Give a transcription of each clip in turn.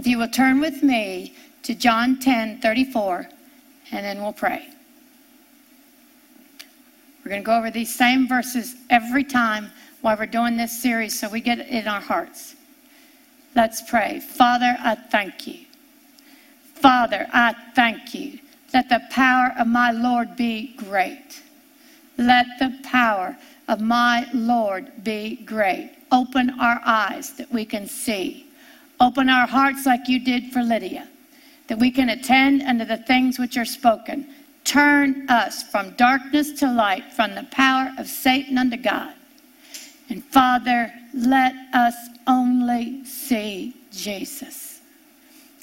If you will turn with me to John 10 34, and then we'll pray. We're going to go over these same verses every time while we're doing this series so we get it in our hearts. Let's pray. Father, I thank you. Father, I thank you. Let the power of my Lord be great. Let the power of my Lord be great. Open our eyes that we can see. Open our hearts like you did for Lydia, that we can attend unto the things which are spoken. Turn us from darkness to light, from the power of Satan unto God. And Father, let us only see Jesus.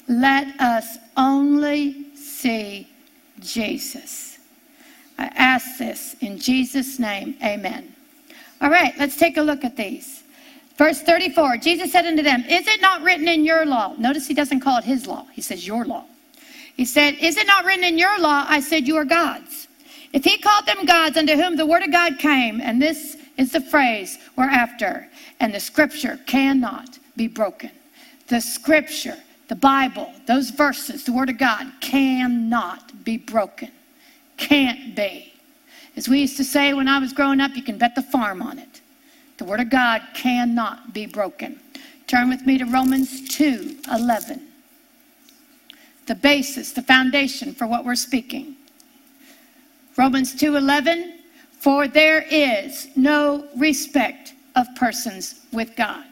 Let us only see Jesus. I ask this in Jesus' name. Amen. All right, let's take a look at these. Verse 34 Jesus said unto them, Is it not written in your law? Notice he doesn't call it his law, he says your law. He said, Is it not written in your law? I said, You are gods. If he called them gods unto whom the word of God came, and this is the phrase we're after, and the scripture cannot be broken. The scripture, the Bible, those verses, the word of God cannot be broken. Can't be. As we used to say when I was growing up, you can bet the farm on it. The Word of God cannot be broken. Turn with me to Romans 2 11. The basis, the foundation for what we're speaking. Romans 2 11. For there is no respect of persons with God.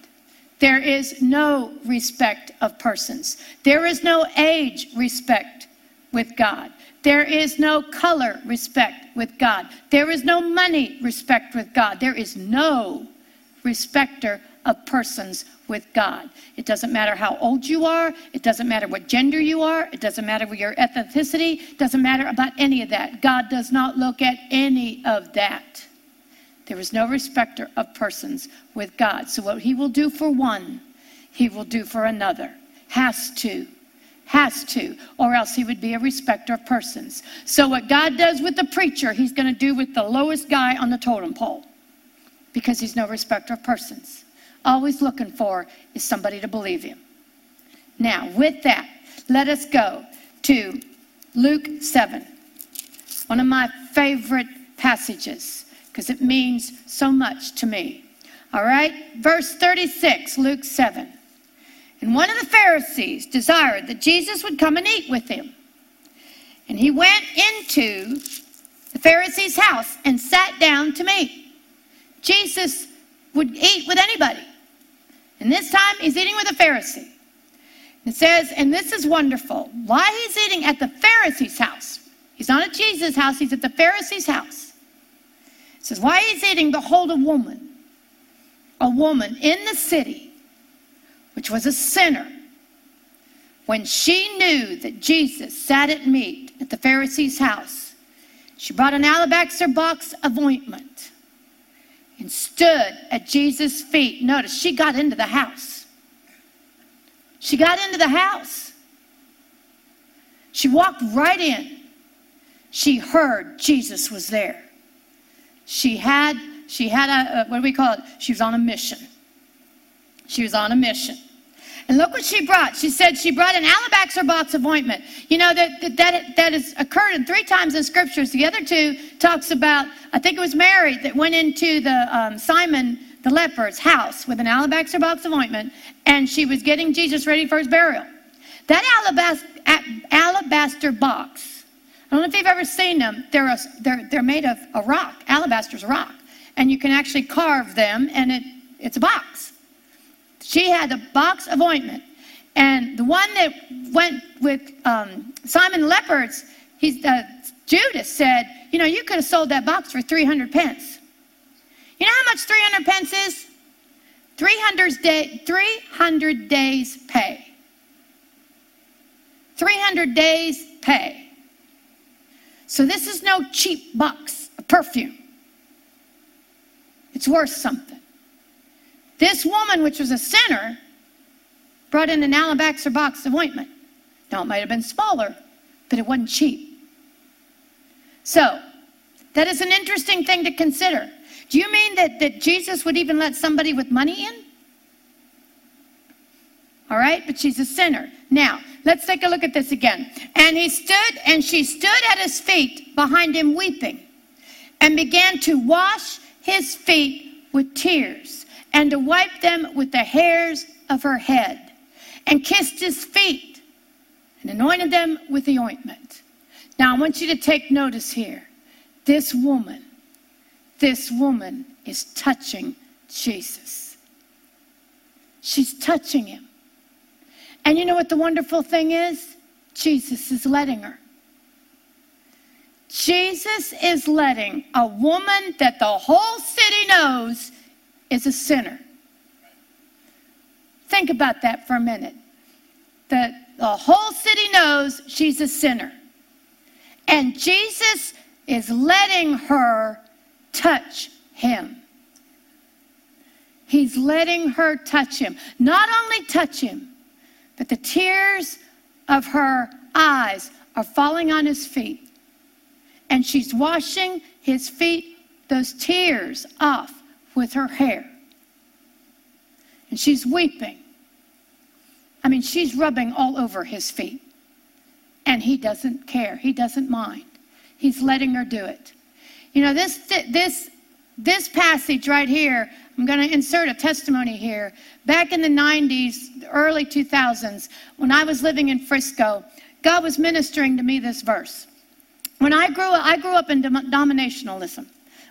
There is no respect of persons. There is no age respect with God. There is no color respect with God. There is no money respect with God. There is no respecter of persons with God. It doesn't matter how old you are. It doesn't matter what gender you are. It doesn't matter your ethnicity. It doesn't matter about any of that. God does not look at any of that. There is no respecter of persons with God. So what he will do for one, he will do for another. Has to has to, or else he would be a respecter of persons. So, what God does with the preacher, he's going to do with the lowest guy on the totem pole because he's no respecter of persons. Always looking for is somebody to believe him. Now, with that, let us go to Luke 7, one of my favorite passages because it means so much to me. All right, verse 36, Luke 7. And one of the Pharisees desired that Jesus would come and eat with him. And he went into the Pharisee's house and sat down to meat. Jesus would eat with anybody. And this time he's eating with a Pharisee. It says, and this is wonderful, why he's eating at the Pharisee's house. He's not at Jesus' house, he's at the Pharisee's house. It says, why he's eating, behold, a woman, a woman in the city which was a sinner, when she knew that Jesus sat at meat at the Pharisee's house, she brought an alabaster box of ointment and stood at Jesus' feet. Notice she got into the house. She got into the house. She walked right in. She heard Jesus was there. She had she had a, what do we call it? She was on a mission. She was on a mission. And look what she brought. She said she brought an alabaster box of ointment. You know, that, that, that, that has occurred in three times in scriptures. The other two talks about, I think it was Mary that went into the um, Simon the leper's house with an alabaster box of ointment, and she was getting Jesus ready for his burial. That alabaster, alabaster box, I don't know if you've ever seen them. They're, a, they're, they're made of a rock. Alabaster's a rock. And you can actually carve them, and it, it's a box. She had a box of ointment. And the one that went with um, Simon Leper's, he's, uh, Judas said, You know, you could have sold that box for 300 pence. You know how much 300 pence is? 300, day, 300 days' pay. 300 days' pay. So this is no cheap box of perfume. It's worth something. This woman, which was a sinner, brought in an alabaster box of ointment. Now, it might have been smaller, but it wasn't cheap. So, that is an interesting thing to consider. Do you mean that, that Jesus would even let somebody with money in? All right? But she's a sinner. Now, let's take a look at this again. And he stood, and she stood at his feet behind him weeping, and began to wash his feet with tears, and to wipe them with the hairs of her head, and kissed his feet, and anointed them with the ointment. Now, I want you to take notice here. This woman, this woman is touching Jesus. She's touching him. And you know what the wonderful thing is? Jesus is letting her. Jesus is letting a woman that the whole city knows is a sinner. Think about that for a minute. The, the whole city knows she's a sinner. And Jesus is letting her touch him. He's letting her touch him. Not only touch him, but the tears of her eyes are falling on his feet. And she's washing his feet, those tears off with her hair. And she's weeping. I mean, she's rubbing all over his feet. And he doesn't care. He doesn't mind. He's letting her do it. You know, this, this, this passage right here, I'm going to insert a testimony here. Back in the 90s, early 2000s, when I was living in Frisco, God was ministering to me this verse. When I grew up, I grew up in denominationalism.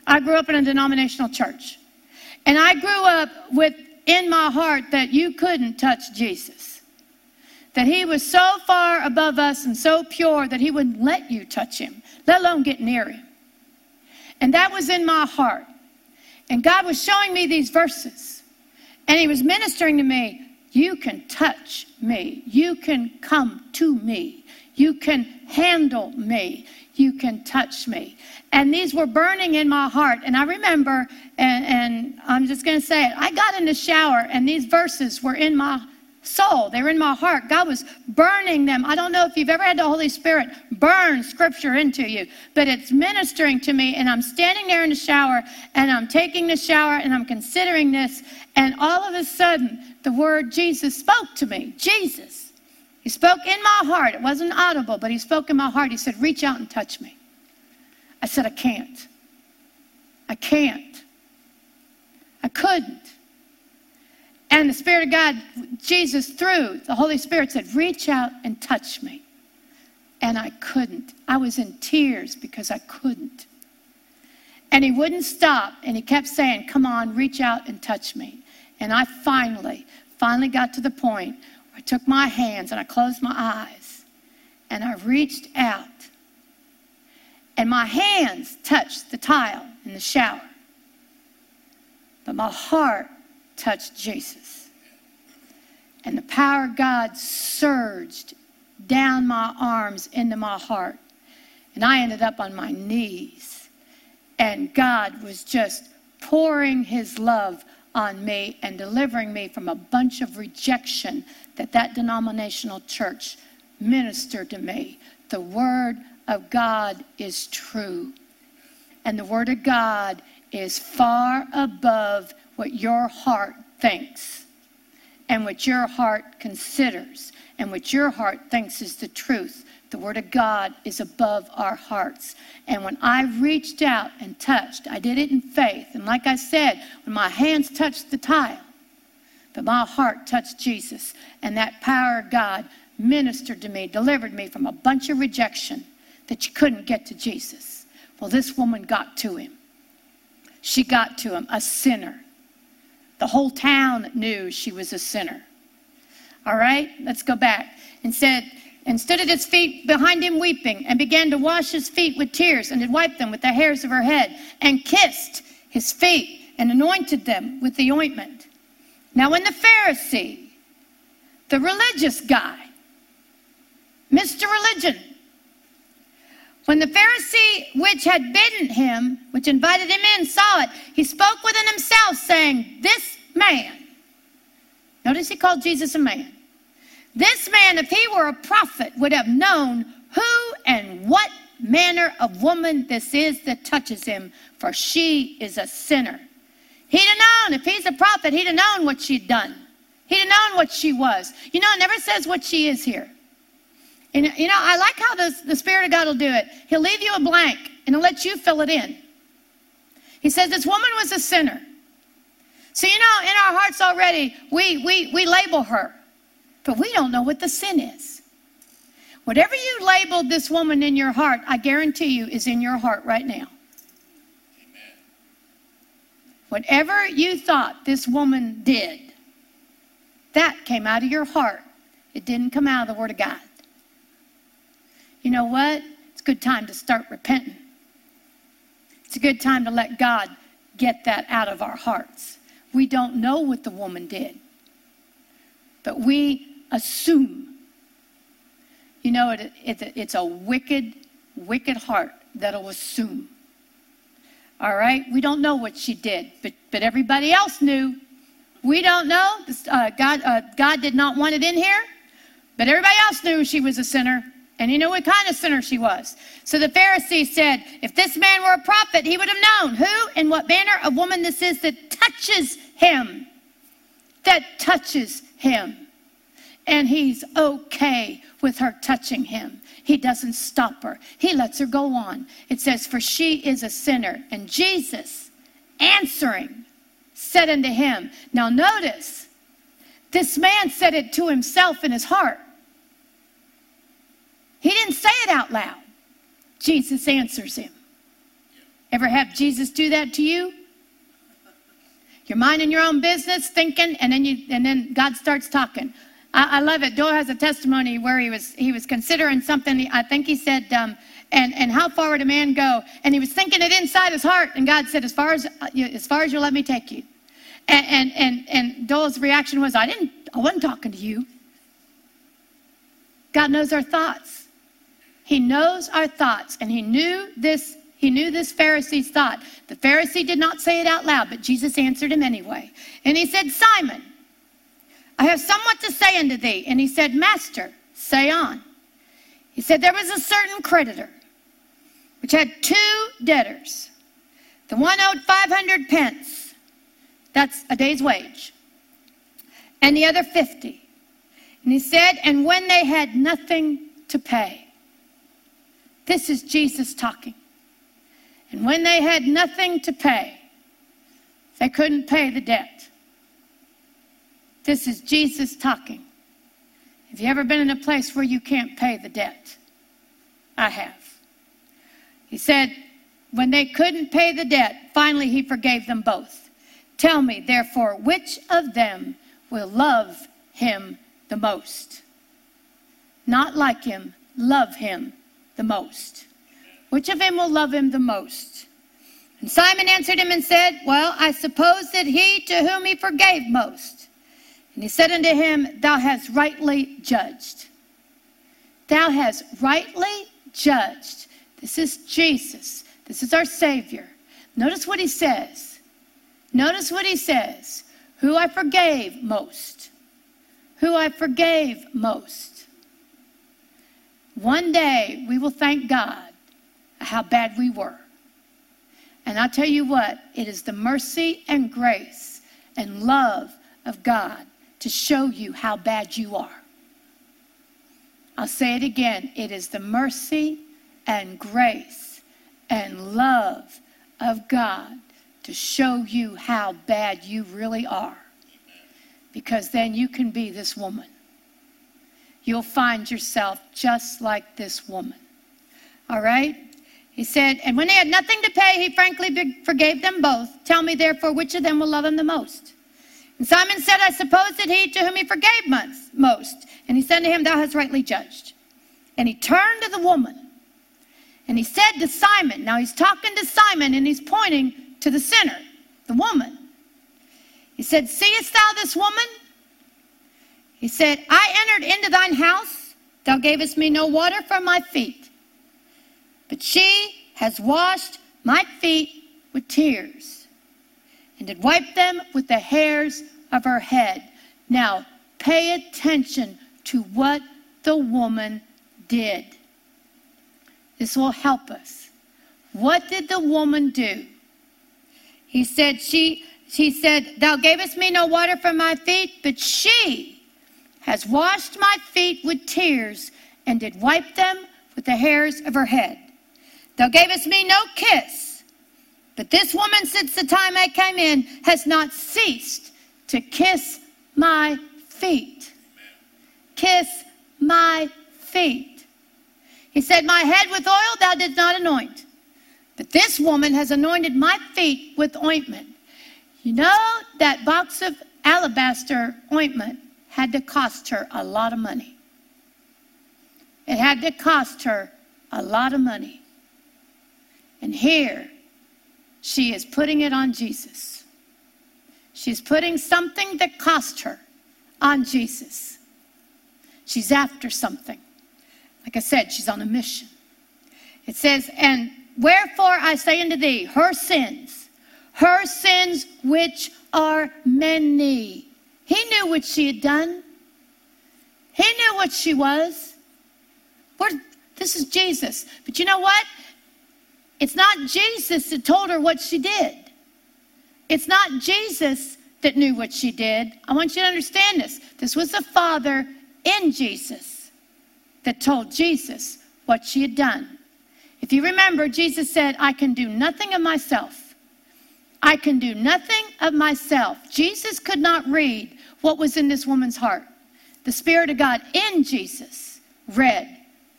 I grew up in a denominational church. And I grew up with in my heart that you couldn't touch Jesus. That he was so far above us and so pure that he wouldn't let you touch him, let alone get near him. And that was in my heart. And God was showing me these verses. And He was ministering to me. You can touch me. You can come to me. You can handle me. You can touch me. And these were burning in my heart. And I remember, and, and I'm just going to say it, I got in the shower and these verses were in my soul. They were in my heart. God was burning them. I don't know if you've ever had the Holy Spirit burn scripture into you, but it's ministering to me. And I'm standing there in the shower and I'm taking the shower and I'm considering this. And all of a sudden, the word Jesus spoke to me. Jesus. He spoke in my heart. It wasn't audible, but he spoke in my heart. He said, Reach out and touch me. I said, I can't. I can't. I couldn't. And the Spirit of God, Jesus, through the Holy Spirit, said, Reach out and touch me. And I couldn't. I was in tears because I couldn't. And he wouldn't stop. And he kept saying, Come on, reach out and touch me. And I finally, finally got to the point I took my hands and I closed my eyes and I reached out. And my hands touched the tile in the shower. But my heart touched Jesus. And the power of God surged down my arms into my heart. And I ended up on my knees. And God was just pouring his love on me and delivering me from a bunch of rejection that that denominational church ministered to me. The word of God is true. And the word of God is far above what your heart thinks and what your heart considers and what your heart thinks is the truth. The Word of God is above our hearts. And when I reached out and touched, I did it in faith. And like I said, when my hands touched the tile, but my heart touched Jesus, and that power of God ministered to me, delivered me from a bunch of rejection that you couldn't get to Jesus. Well, this woman got to him. She got to him, a sinner. The whole town knew she was a sinner. All right, let's go back. And said, and stood at his feet behind him weeping, and began to wash his feet with tears, and had wiped them with the hairs of her head, and kissed his feet, and anointed them with the ointment. Now, when the Pharisee, the religious guy, Mr. Religion, when the Pharisee which had bidden him, which invited him in, saw it, he spoke within himself, saying, This man, notice he called Jesus a man. This man, if he were a prophet, would have known who and what manner of woman this is that touches him, for she is a sinner. He'd have known, if he's a prophet, he'd have known what she'd done. He'd have known what she was. You know, it never says what she is here. And, you know, I like how the, the Spirit of God will do it. He'll leave you a blank and he'll let you fill it in. He says, This woman was a sinner. So, you know, in our hearts already, we, we, we label her, but we don't know what the sin is. Whatever you labeled this woman in your heart, I guarantee you is in your heart right now. Whatever you thought this woman did, that came out of your heart. It didn't come out of the Word of God. You know what? It's a good time to start repenting. It's a good time to let God get that out of our hearts. We don't know what the woman did, but we assume. You know, it, it, it's a wicked, wicked heart that'll assume. All right? We don't know what she did, but, but everybody else knew. We don't know. Uh, God, uh, God did not want it in here, but everybody else knew she was a sinner. And you know what kind of sinner she was. So the Pharisees said, if this man were a prophet, he would have known who and what manner of woman this is that touches him. That touches him. And he's okay with her touching him. He doesn't stop her, he lets her go on. It says, For she is a sinner. And Jesus, answering, said unto him, Now notice, this man said it to himself in his heart. He didn't say it out loud. Jesus answers him. Ever have Jesus do that to you? You're minding your own business, thinking, and then you and then God starts talking. I, I, love it. Doyle has a testimony where he was he was considering something. I think he said, um, "And and how far would a man go?" And he was thinking it inside his heart, and God said, "As far as uh, as far as you'll let me take you." And and and, and Doyle's reaction was, "I didn't. I wasn't talking to you." God knows our thoughts. He knows our thoughts, and he knew this. He knew this Pharisee's thought. The Pharisee did not say it out loud, but Jesus answered him anyway. And he said, Simon, I have somewhat to say unto thee. And he said, Master, say on. He said, There was a certain creditor which had two debtors. The one owed 500 pence. That's a day's wage. And the other 50. And he said, And when they had nothing to pay, this is Jesus talking. And when they had nothing to pay, they couldn't pay the debt. This is Jesus talking. Have you ever been in a place where you can't pay the debt? I have. He said, when they couldn't pay the debt, finally he forgave them both. Tell me, therefore, which of them will love him the most? Not like him, love him the most. Which of them will love him the most? And Simon answered him and said, Well, I suppose that he to whom he forgave most. And he said unto him, Thou hast rightly judged. Thou hast rightly judged. This is Jesus. This is our Savior. Notice what he says. Notice what he says. Who I forgave most. Who I forgave most. One day we will thank God how bad we were. And I tell you what, it is the mercy and grace and love of God to show you how bad you are. I'll say it again it is the mercy and grace and love of God to show you how bad you really are. Because then you can be this woman. You'll find yourself just like this woman. All right? He said, And when they had nothing to pay, he frankly forgave them both. Tell me, therefore, which of them will love him the most? And Simon said, I suppose that he to whom he forgave most. And he said to him, Thou hast rightly judged. And he turned to the woman and he said to Simon, now he's talking to Simon and he's pointing to the sinner, the woman. He said, Seest thou this woman? He said, I entered into thine house, thou gavest me no water for my feet, but she has washed my feet with tears and did wipe them with the hairs of her head. Now, pay attention to what the woman did. This will help us. What did the woman do? He said she She said, Thou gavest me no water for my feet, but she has washed my feet with tears and did wipe them with the hairs of her head. Thou gavest me no kiss, but this woman, since the time I came in, has not ceased to kiss my feet. Kiss my feet. He said, My head with oil thou didst not anoint, but this woman has anointed my feet with ointment. You know, that box of alabaster ointment had to cost her a lot of money. It had to cost her a lot of money. And here, she is putting it on Jesus. She's putting something that cost her on Jesus. She's after something. Like I said, she's on a mission. It says, And wherefore I say unto thee, her sins, her sins which are many. He knew what she had done. He knew what she was. this is Jesus. But you know what? It's not Jesus that told her what she did. It's not Jesus that knew what she did. I want you to understand this. This was the Father in Jesus that told Jesus what she had done. If you remember, Jesus said, I can do nothing of myself. I can do nothing of myself. Jesus could not read what was in this woman's heart. The Spirit of God in Jesus read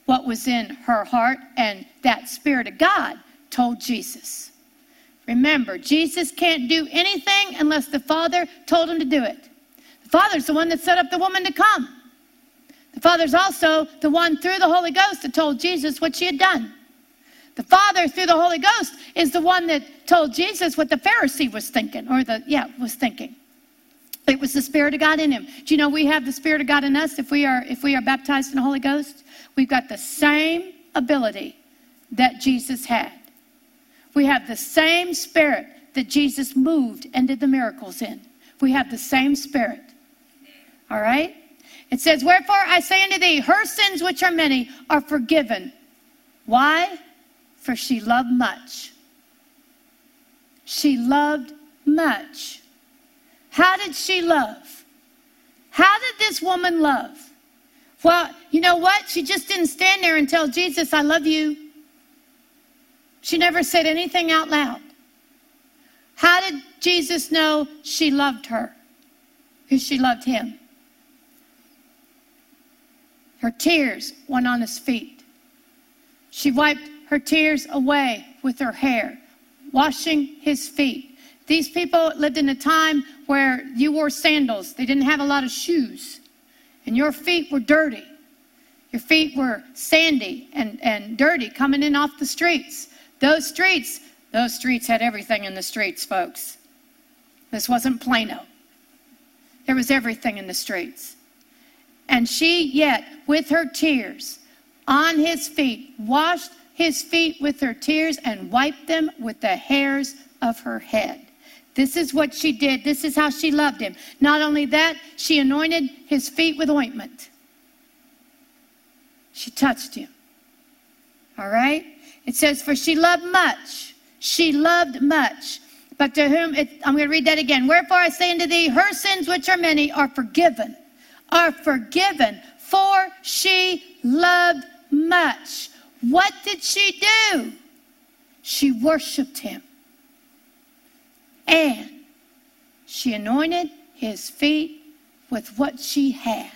what was in her heart, and that Spirit of God told Jesus. Remember, Jesus can't do anything unless the Father told him to do it. The Father's the one that set up the woman to come. The Father's also the one through the Holy Ghost that told Jesus what she had done. The Father, through the Holy Ghost, is the one that told Jesus what the Pharisee was thinking, or the, yeah, was thinking. It was the Spirit of God in him. Do you know we have the Spirit of God in us if we are if we are baptized in the Holy Ghost? We've got the same ability that Jesus had. We have the same spirit that Jesus moved and did the miracles in. We have the same spirit. All right? It says, Wherefore I say unto thee, her sins which are many are forgiven. Why? For she loved much. She loved much. How did she love? How did this woman love? Well, you know what? She just didn't stand there and tell Jesus, I love you. She never said anything out loud. How did Jesus know she loved her? Because she loved him. Her tears went on his feet. She wiped her tears away with her hair, washing his feet. These people lived in a time where you wore sandals, they didn't have a lot of shoes, and your feet were dirty. Your feet were sandy and, and dirty coming in off the streets. Those streets, those streets had everything in the streets, folks. This wasn't Plano. There was everything in the streets. And she yet, with her tears on his feet, washed his feet with her tears and wiped them with the hairs of her head. This is what she did. This is how she loved him. Not only that, she anointed his feet with ointment. She touched him. All right? It says, For she loved much. She loved much. But to whom, it, I'm going to read that again. Wherefore I say unto thee, her sins, which are many, are forgiven. Are forgiven. For she loved much. What did she do? She worshiped him. And she anointed his feet with what she had.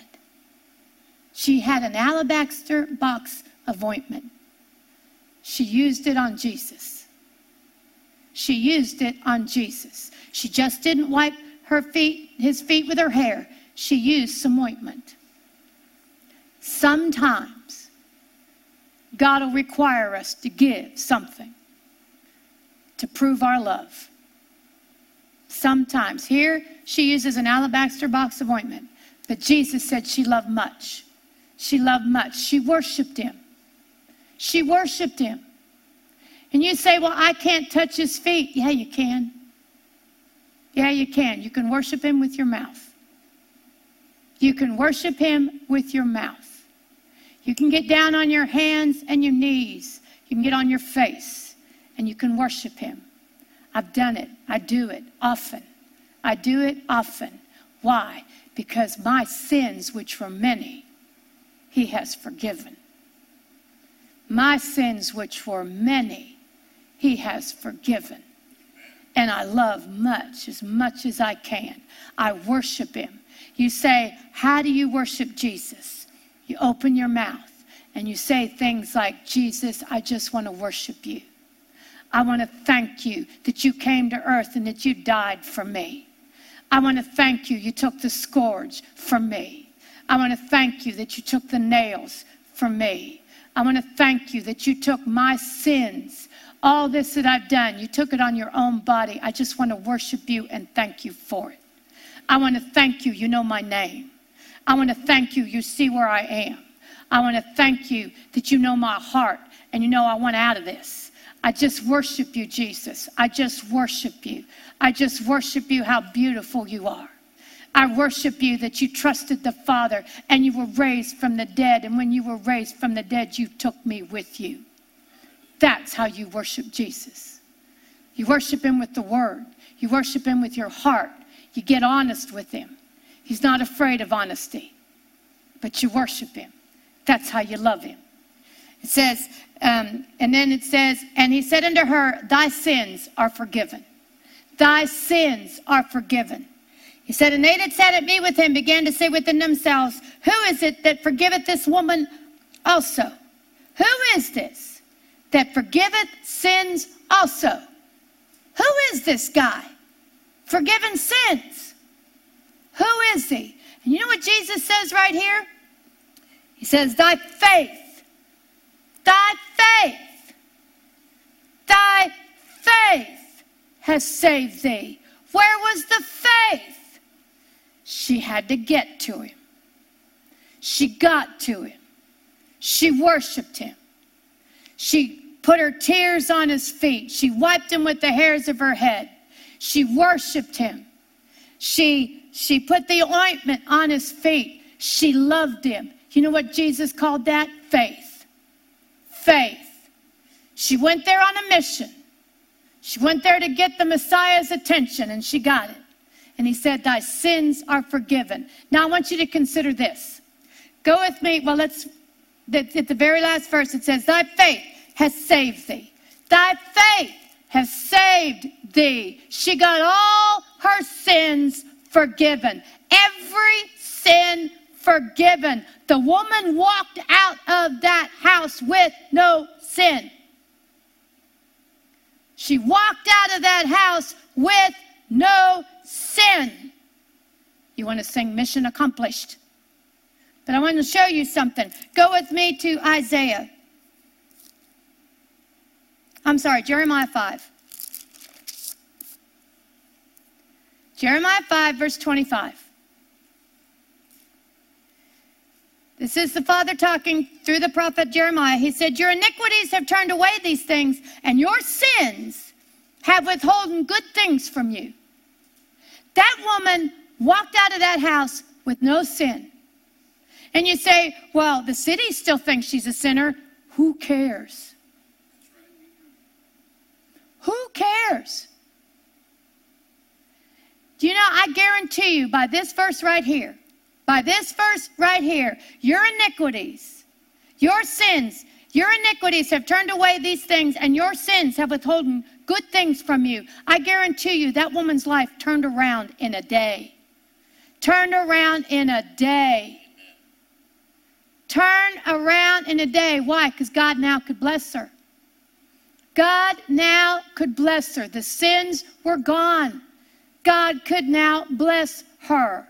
She had an alabaster box of ointment. She used it on Jesus. She used it on Jesus. She just didn't wipe her feet, his feet with her hair. She used some ointment. Sometimes God will require us to give something to prove our love. Sometimes. Here, she uses an alabaster box of ointment, but Jesus said she loved much. She loved much. She worshiped him. She worshiped him. And you say, Well, I can't touch his feet. Yeah, you can. Yeah, you can. You can worship him with your mouth. You can worship him with your mouth. You can get down on your hands and your knees. You can get on your face and you can worship him. I've done it. I do it often. I do it often. Why? Because my sins, which were many, he has forgiven. My sins, which were many, he has forgiven. And I love much, as much as I can. I worship him. You say, How do you worship Jesus? You open your mouth and you say things like, Jesus, I just want to worship you. I want to thank you that you came to earth and that you died for me. I want to thank you, you took the scourge for me. I want to thank you that you took the nails for me. I want to thank you that you took my sins, all this that I've done, you took it on your own body. I just want to worship you and thank you for it. I want to thank you, you know my name. I want to thank you, you see where I am. I want to thank you that you know my heart and you know I want out of this. I just worship you, Jesus. I just worship you. I just worship you how beautiful you are. I worship you that you trusted the Father and you were raised from the dead. And when you were raised from the dead, you took me with you. That's how you worship Jesus. You worship him with the word, you worship him with your heart. You get honest with him. He's not afraid of honesty, but you worship him. That's how you love him. It says, um, and then it says, and he said unto her, Thy sins are forgiven. Thy sins are forgiven. He said, and they that sat at meat with him began to say within themselves, Who is it that forgiveth this woman also? Who is this that forgiveth sins also? Who is this guy? Forgiven sins. Who is he? And you know what Jesus says right here? He says, Thy faith, thy faith, thy faith has saved thee. Where was the faith? She had to get to him. She got to him. She worshiped him. She put her tears on his feet. She wiped him with the hairs of her head. She worshiped him. She, she put the ointment on his feet. She loved him. You know what Jesus called that? Faith. Faith. She went there on a mission. She went there to get the Messiah's attention, and she got it. And he said, Thy sins are forgiven. Now I want you to consider this. Go with me. Well, let's, at the very last verse, it says, Thy faith has saved thee. Thy faith has saved thee. She got all her sins forgiven. Every sin forgiven. The woman walked out of that house with no sin. She walked out of that house with no sin. You want to sing mission accomplished? But I want to show you something. Go with me to Isaiah. I'm sorry, Jeremiah 5. Jeremiah 5, verse 25. This is the Father talking through the prophet Jeremiah. He said, Your iniquities have turned away these things, and your sins have withholden good things from you. That woman walked out of that house with no sin. And you say, Well, the city still thinks she's a sinner. Who cares? Who cares? Do you know, I guarantee you by this verse right here, by this verse right here, your iniquities, your sins, your iniquities have turned away these things, and your sins have withholden good things from you. I guarantee you that woman's life turned around in a day. Turned around in a day. Turn around in a day. Why? Because God now could bless her. God now could bless her. The sins were gone. God could now bless her.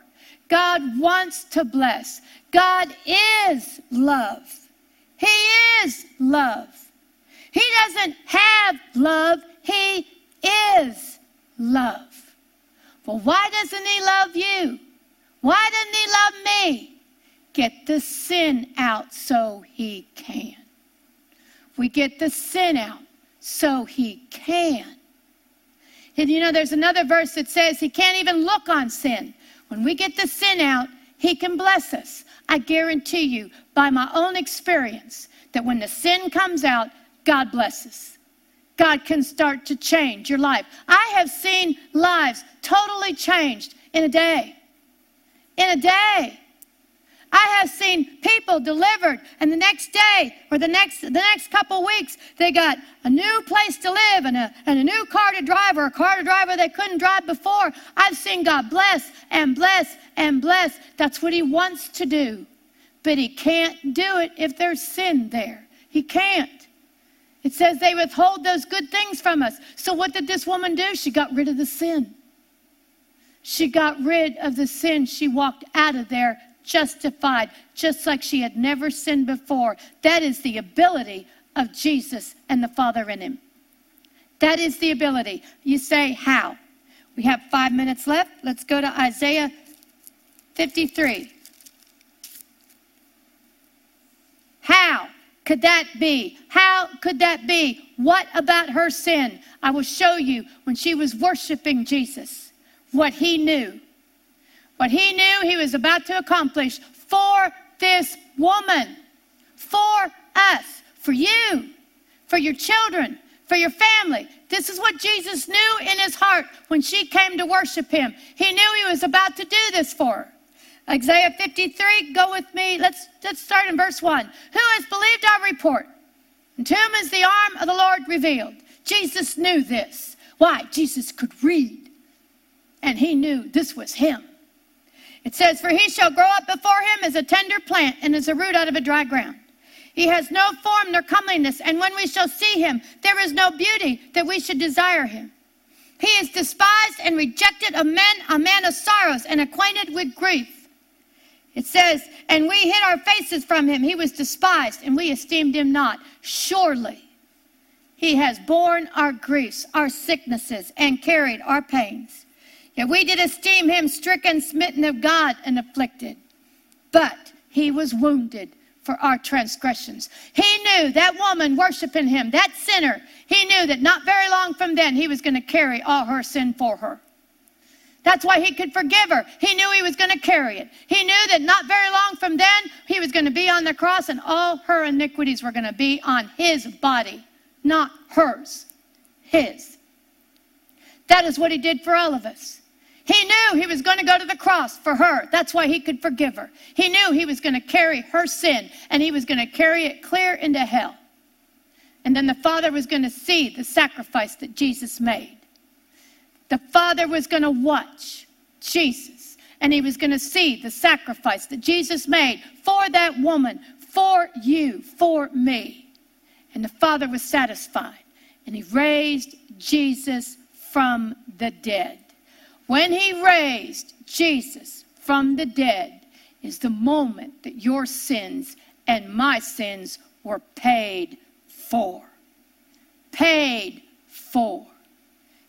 God wants to bless. God is love. He is love. He doesn't have love, He is love. Well, why doesn't He love you? Why doesn't He love me? Get the sin out so He can. We get the sin out so He can. And you know, there's another verse that says He can't even look on sin. When we get the sin out, He can bless us. I guarantee you, by my own experience, that when the sin comes out, God blesses. God can start to change your life. I have seen lives totally changed in a day. In a day. I have seen people delivered, and the next day or the next the next couple weeks, they got a new place to live and a, and a new car to drive or a car to drive they couldn't drive before. I've seen God bless and bless and bless. That's what He wants to do. But He can't do it if there's sin there. He can't. It says they withhold those good things from us. So what did this woman do? She got rid of the sin. She got rid of the sin. She walked out of there justified, just like she had never sinned before. That is the ability of Jesus and the Father in him. That is the ability. You say, how? We have five minutes left. Let's go to Isaiah 53. How could that be? How could that be? What about her sin? I will show you when she was worshiping Jesus what he knew what he knew he was about to accomplish for this woman, for us, for you, for your children, for your family. This is what Jesus knew in his heart when she came to worship him. He knew he was about to do this for her. Isaiah 53, go with me. Let's, let's start in verse 1. Who has believed our report? And to whom is the arm of the Lord revealed? Jesus knew this. Why? Jesus could read. And he knew this was him. It says, For he shall grow up before him as a tender plant and as a root out of a dry ground. He has no form nor comeliness, and when we shall see him, there is no beauty that we should desire him. He is despised and rejected of men, a man of sorrows and acquainted with grief. It says, And we hid our faces from him. He was despised, and we esteemed him not. Surely he has borne our griefs, our sicknesses, and carried our pains. We did esteem him stricken, smitten of God, and afflicted. But he was wounded for our transgressions. He knew that woman worshiping him, that sinner, he knew that not very long from then he was going to carry all her sin for her. That's why he could forgive her. He knew he was going to carry it. He knew that not very long from then he was going to be on the cross and all her iniquities were going to be on his body, not hers, his. That is what he did for all of us. He knew he was going to go to the cross for her. That's why he could forgive her. He knew he was going to carry her sin and he was going to carry it clear into hell. And then the Father was going to see the sacrifice that Jesus made. The Father was going to watch Jesus and he was going to see the sacrifice that Jesus made for that woman, for you, for me. And the Father was satisfied and he raised Jesus from the dead. When he raised Jesus from the dead is the moment that your sins and my sins were paid for. Paid for.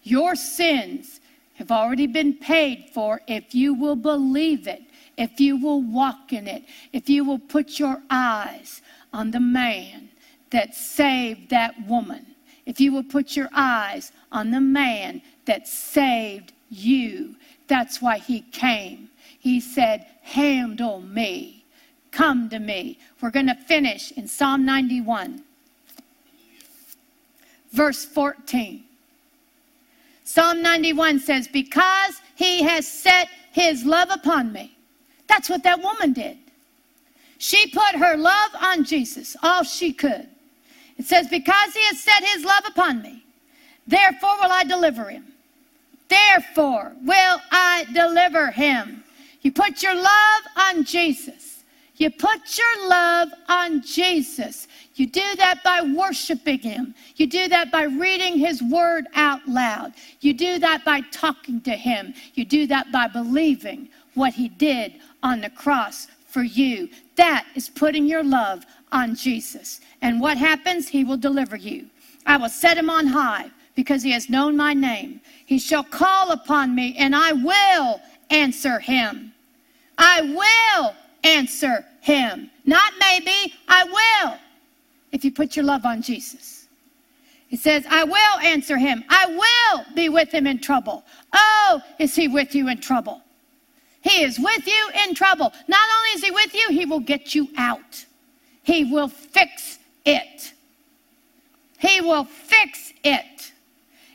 Your sins have already been paid for if you will believe it, if you will walk in it, if you will put your eyes on the man that saved that woman, if you will put your eyes on the man that saved you. That's why he came. He said, Handle me. Come to me. We're going to finish in Psalm 91, verse 14. Psalm 91 says, Because he has set his love upon me. That's what that woman did. She put her love on Jesus, all she could. It says, Because he has set his love upon me, therefore will I deliver him. Therefore will I deliver him. You put your love on Jesus. You put your love on Jesus. You do that by worshiping him. You do that by reading his word out loud. You do that by talking to him. You do that by believing what he did on the cross for you. That is putting your love on Jesus. And what happens? He will deliver you. I will set him on high because he has known my name. He shall call upon me, and I will answer him. I will answer him. Not maybe, I will. If you put your love on Jesus. He says, I will answer him. I will be with him in trouble. Oh, is he with you in trouble? He is with you in trouble. Not only is he with you, he will get you out. He will fix it. He will fix it.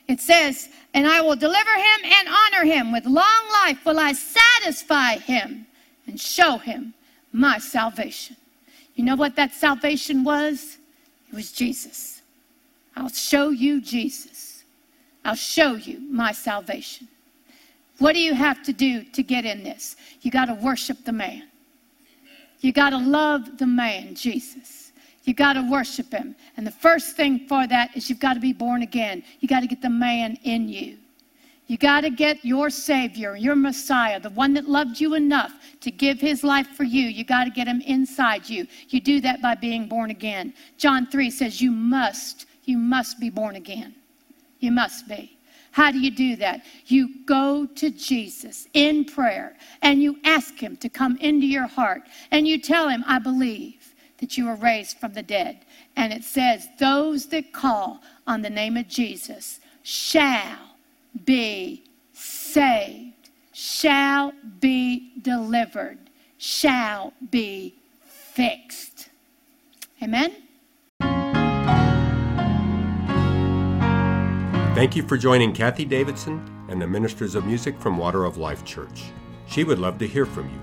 It says, and I will deliver him and honor him. With long life will I satisfy him and show him my salvation. You know what that salvation was? It was Jesus. I'll show you Jesus. I'll show you my salvation. What do you have to do to get in this? You got to worship the man. You got to love the man, Jesus. You got to worship him. And the first thing for that is you've got to be born again. You got to get the man in you. You got to get your Savior, your Messiah, the one that loved you enough to give his life for you. You got to get him inside you. You do that by being born again. John 3 says, You must, you must be born again. You must be. How do you do that? You go to Jesus in prayer and you ask him to come into your heart and you tell him, I believe that you were raised from the dead. And it says, Those that call on the name of Jesus shall be saved, shall be delivered, shall be fixed. Amen? Thank you for joining Kathie Davidson and the Ministers of Music from Water of Life Church. She would love to hear from you.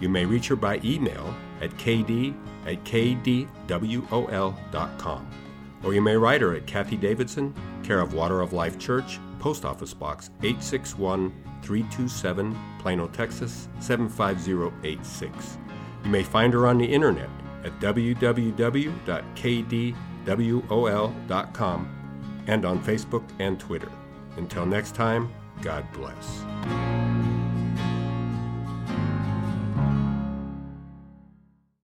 You may reach her by email at kd at kdwol.com. Or you may write her at Kathie Davidson, care of Water of Life Church, Post Office Box 861 327, Plano, Texas 75086. You may find her on the internet at www.kdwol.com and on Facebook and Twitter. Until next time, God bless.